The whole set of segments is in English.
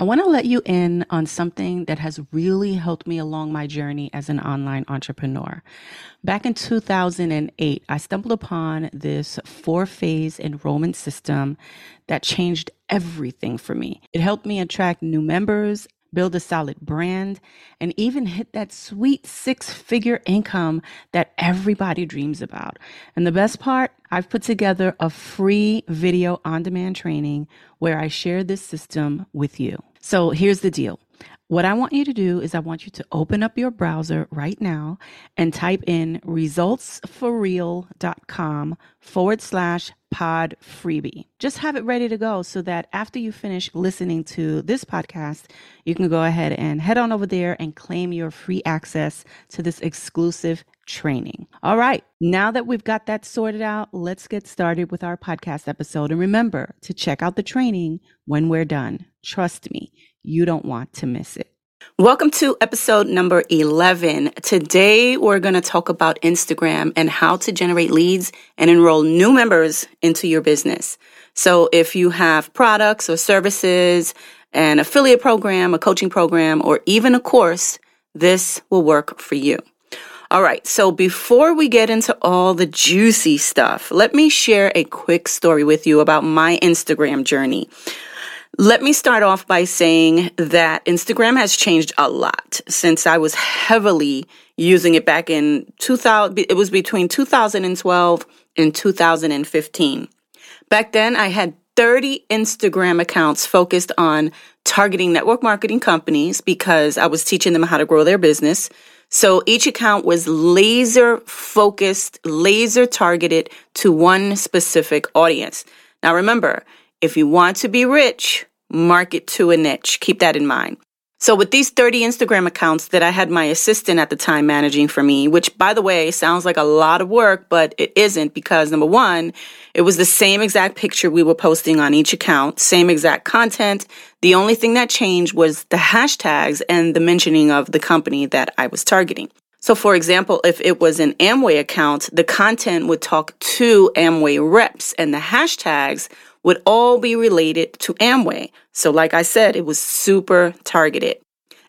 I want to let you in on something that has really helped me along my journey as an online entrepreneur. Back in 2008, I stumbled upon this four phase enrollment system that changed everything for me. It helped me attract new members build a solid brand, and even hit that sweet six figure income that everybody dreams about. And the best part, I've put together a free video on demand training where I share this system with you. So here's the deal. What I want you to do is I want you to open up your browser right now and type in resultsforreal.com forward slash pod freebie. Just have it ready to go so that after you finish listening to this podcast, you can go ahead and head on over there and claim your free access to this exclusive training. All right. Now that we've got that sorted out, let's get started with our podcast episode. And remember to check out the training when we're done. Trust me you don't want to miss it. Welcome to episode number 11. Today, we're going to talk about Instagram and how to generate leads and enroll new members into your business. So, if you have products or services, an affiliate program, a coaching program, or even a course, this will work for you. All right, so before we get into all the juicy stuff, let me share a quick story with you about my Instagram journey. Let me start off by saying that Instagram has changed a lot since I was heavily using it back in 2000. It was between 2012 and 2015. Back then, I had 30 Instagram accounts focused on targeting network marketing companies because I was teaching them how to grow their business. So each account was laser focused, laser targeted to one specific audience. Now remember, if you want to be rich, market to a niche. Keep that in mind. So with these 30 Instagram accounts that I had my assistant at the time managing for me, which by the way sounds like a lot of work, but it isn't because number one, it was the same exact picture we were posting on each account, same exact content. The only thing that changed was the hashtags and the mentioning of the company that I was targeting. So for example, if it was an Amway account, the content would talk to Amway reps and the hashtags would all be related to Amway. So, like I said, it was super targeted.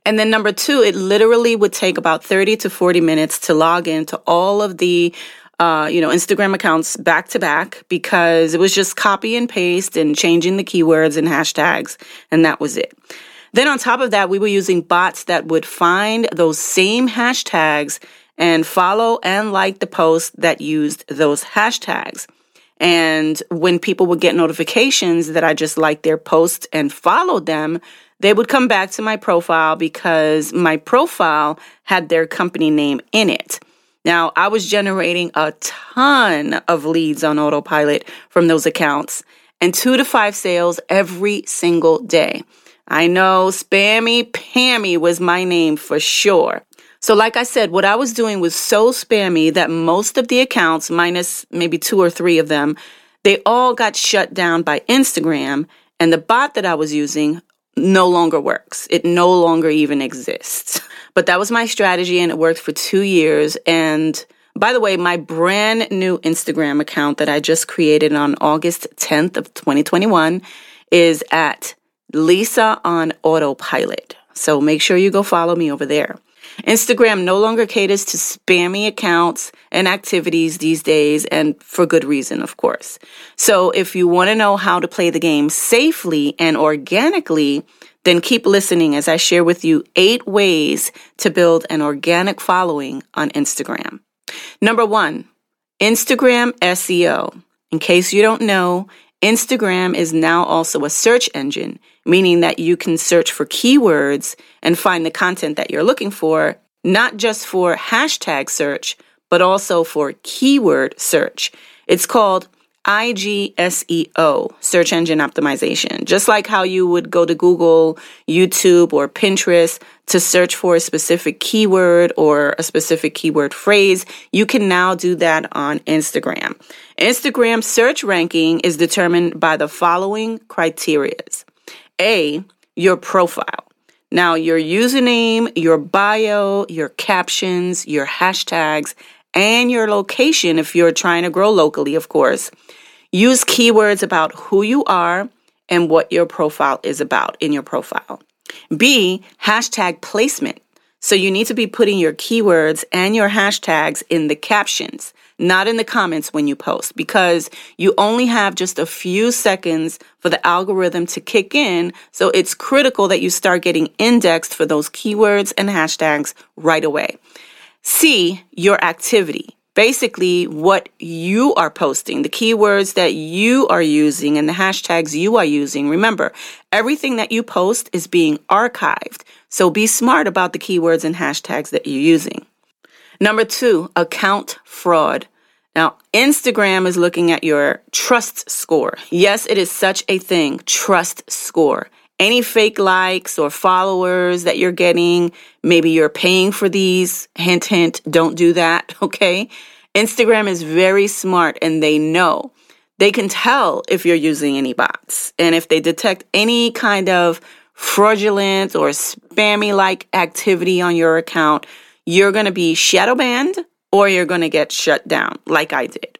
And then number two, it literally would take about 30 to 40 minutes to log into all of the uh, you know, Instagram accounts back to back because it was just copy and paste and changing the keywords and hashtags, and that was it. Then on top of that, we were using bots that would find those same hashtags and follow and like the posts that used those hashtags. And when people would get notifications that I just liked their post and followed them, they would come back to my profile because my profile had their company name in it. Now, I was generating a ton of leads on autopilot from those accounts and two to five sales every single day. I know Spammy Pammy was my name for sure. So, like I said, what I was doing was so spammy that most of the accounts, minus maybe two or three of them, they all got shut down by Instagram. And the bot that I was using no longer works. It no longer even exists. But that was my strategy and it worked for two years. And by the way, my brand new Instagram account that I just created on August 10th of 2021 is at Lisa on Autopilot. So make sure you go follow me over there. Instagram no longer caters to spammy accounts and activities these days, and for good reason, of course. So if you want to know how to play the game safely and organically, then keep listening as I share with you eight ways to build an organic following on Instagram. Number one, Instagram SEO. In case you don't know, Instagram is now also a search engine, meaning that you can search for keywords and find the content that you're looking for, not just for hashtag search, but also for keyword search. It's called IGSEO, search engine optimization. Just like how you would go to Google, YouTube, or Pinterest to search for a specific keyword or a specific keyword phrase, you can now do that on Instagram. Instagram search ranking is determined by the following criterias. A, your profile. Now, your username, your bio, your captions, your hashtags, and your location if you're trying to grow locally, of course. Use keywords about who you are and what your profile is about in your profile. B, hashtag placement. So you need to be putting your keywords and your hashtags in the captions, not in the comments when you post, because you only have just a few seconds for the algorithm to kick in. So it's critical that you start getting indexed for those keywords and hashtags right away. C, your activity basically what you are posting, the keywords that you are using and the hashtags you are using. Remember, everything that you post is being archived. So be smart about the keywords and hashtags that you're using. Number two, account fraud. Now, Instagram is looking at your trust score. Yes, it is such a thing, trust score any fake likes or followers that you're getting. Maybe you're paying for these. Hint, hint, don't do that. Okay. Instagram is very smart and they know they can tell if you're using any bots. And if they detect any kind of fraudulent or spammy like activity on your account, you're going to be shadow banned or you're going to get shut down like I did.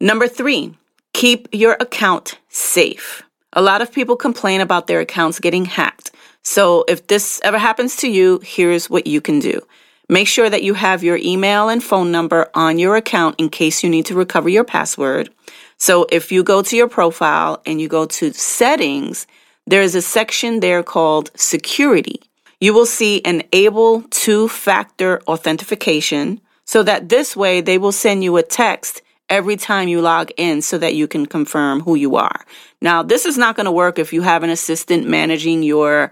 Number three, keep your account safe. A lot of people complain about their accounts getting hacked. So if this ever happens to you, here's what you can do. Make sure that you have your email and phone number on your account in case you need to recover your password. So if you go to your profile and you go to settings, there is a section there called security. You will see enable two factor authentication so that this way they will send you a text every time you log in so that you can confirm who you are. Now, this is not going to work if you have an assistant managing your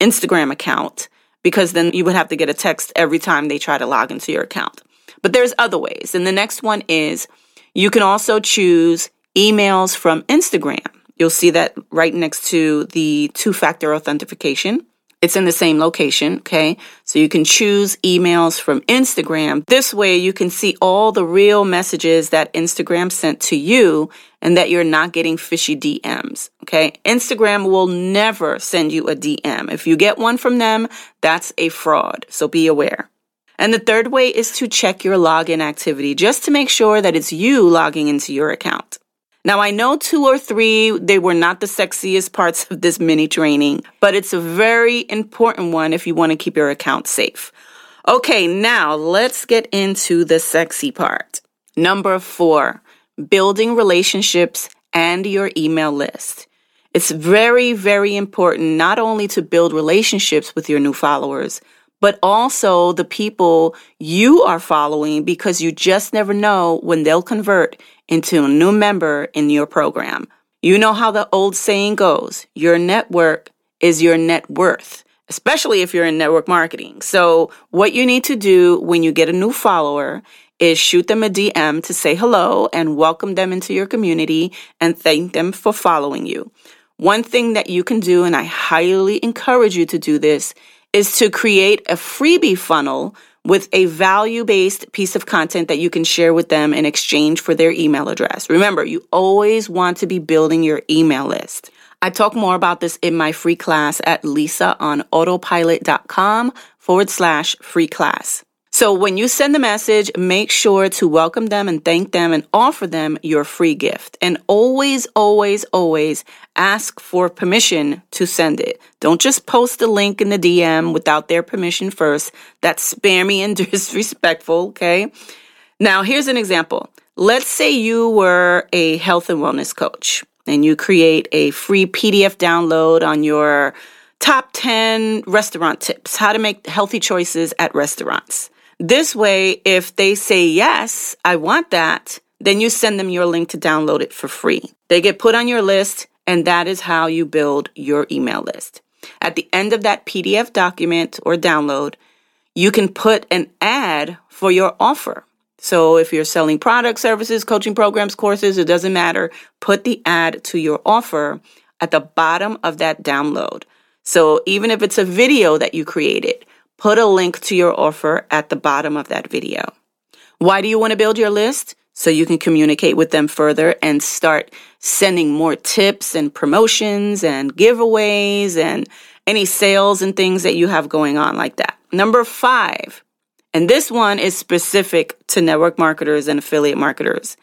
Instagram account because then you would have to get a text every time they try to log into your account. But there's other ways. And the next one is you can also choose emails from Instagram. You'll see that right next to the two factor authentication. It's in the same location, okay? So you can choose emails from Instagram. This way you can see all the real messages that Instagram sent to you and that you're not getting fishy DMs, okay? Instagram will never send you a DM. If you get one from them, that's a fraud. So be aware. And the third way is to check your login activity just to make sure that it's you logging into your account. Now, I know two or three, they were not the sexiest parts of this mini training, but it's a very important one if you want to keep your account safe. Okay, now let's get into the sexy part. Number four, building relationships and your email list. It's very, very important not only to build relationships with your new followers, but also the people you are following because you just never know when they'll convert into a new member in your program. You know how the old saying goes your network is your net worth, especially if you're in network marketing. So, what you need to do when you get a new follower is shoot them a DM to say hello and welcome them into your community and thank them for following you. One thing that you can do, and I highly encourage you to do this, is to create a freebie funnel with a value based piece of content that you can share with them in exchange for their email address. Remember, you always want to be building your email list. I talk more about this in my free class at lisa on lisaonautopilot.com forward slash free class. So when you send the message, make sure to welcome them and thank them and offer them your free gift. And always, always, always ask for permission to send it. Don't just post a link in the DM without their permission first. That's spammy and disrespectful, okay? Now, here's an example. Let's say you were a health and wellness coach and you create a free PDF download on your top 10 restaurant tips, how to make healthy choices at restaurants. This way, if they say, yes, I want that, then you send them your link to download it for free. They get put on your list, and that is how you build your email list. At the end of that PDF document or download, you can put an ad for your offer. So if you're selling products, services, coaching programs, courses, it doesn't matter. Put the ad to your offer at the bottom of that download. So even if it's a video that you created, put a link to your offer at the bottom of that video. Why do you want to build your list? So you can communicate with them further and start sending more tips and promotions and giveaways and any sales and things that you have going on like that. Number five, and this one is specific to network marketers and affiliate marketers.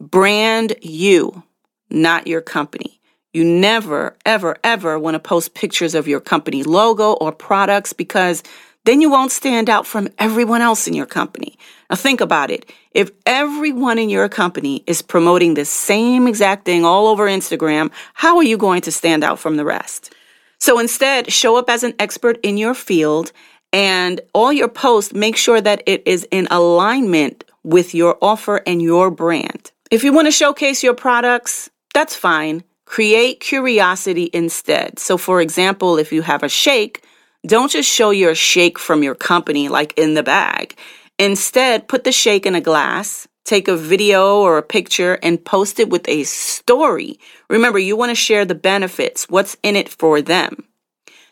Brand you, not your company. You never, ever, ever want to post pictures of your company logo or products because then you won't stand out from everyone else in your company. Now think about it. If everyone in your company is promoting the same exact thing all over Instagram, how are you going to stand out from the rest? So instead, show up as an expert in your field and all your posts, make sure that it is in alignment with your offer and your brand. If you want to showcase your products, that's fine. Create curiosity instead. So for example, if you have a shake, don't just show your shake from your company like in the bag. Instead, put the shake in a glass, take a video or a picture and post it with a story. Remember, you want to share the benefits, what's in it for them.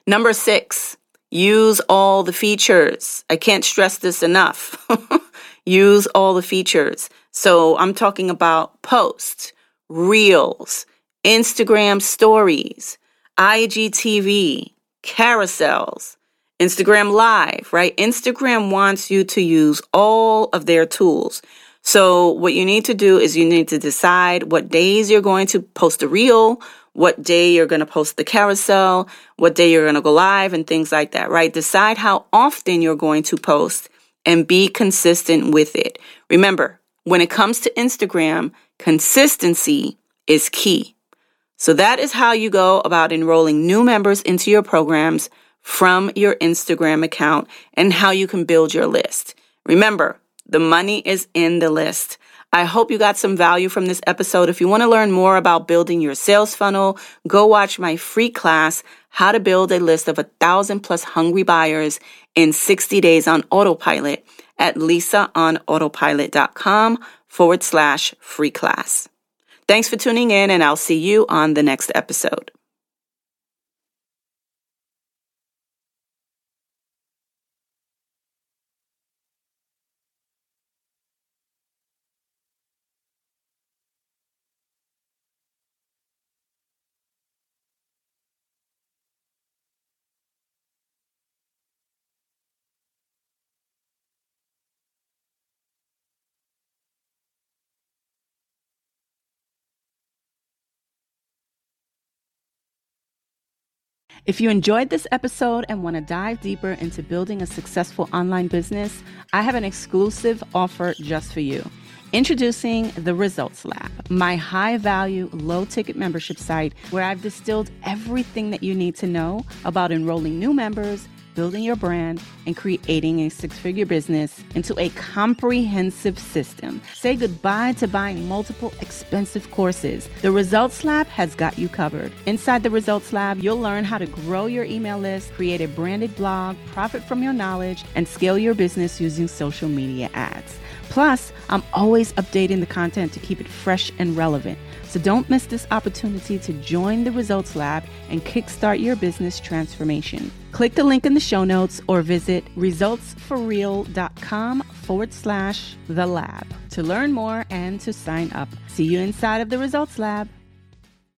Number six, use all the features. I can't stress this enough. use all the features. So I'm talking about posts, reels, Instagram stories, IGTV, carousels, Instagram Live, right? Instagram wants you to use all of their tools. So what you need to do is you need to decide what days you're going to post a reel, what day you're going to post the carousel, what day you're going to go live and things like that, right? Decide how often you're going to post and be consistent with it. Remember, when it comes to Instagram, consistency is key. So that is how you go about enrolling new members into your programs from your Instagram account and how you can build your list. Remember, the money is in the list. I hope you got some value from this episode. If you want to learn more about building your sales funnel, go watch my free class, How to Build a List of a Thousand Plus Hungry Buyers in 60 Days on Autopilot at lisaonautopilot.com forward slash free class. Thanks for tuning in, and I'll see you on the next episode. If you enjoyed this episode and want to dive deeper into building a successful online business, I have an exclusive offer just for you. Introducing the Results Lab, my high value, low ticket membership site where I've distilled everything that you need to know about enrolling new members building your brand, and creating a six figure business into a comprehensive system. Say goodbye to buying multiple expensive courses. The Results Lab has got you covered. Inside the Results Lab, you'll learn how to grow your email list, create a branded blog, profit from your knowledge, and scale your business using social media ads. Plus, I'm always updating the content to keep it fresh and relevant. So don't miss this opportunity to join the Results Lab and kickstart your business transformation. Click the link in the show notes or visit resultsforreal.com forward slash the lab to learn more and to sign up. See you inside of the Results Lab.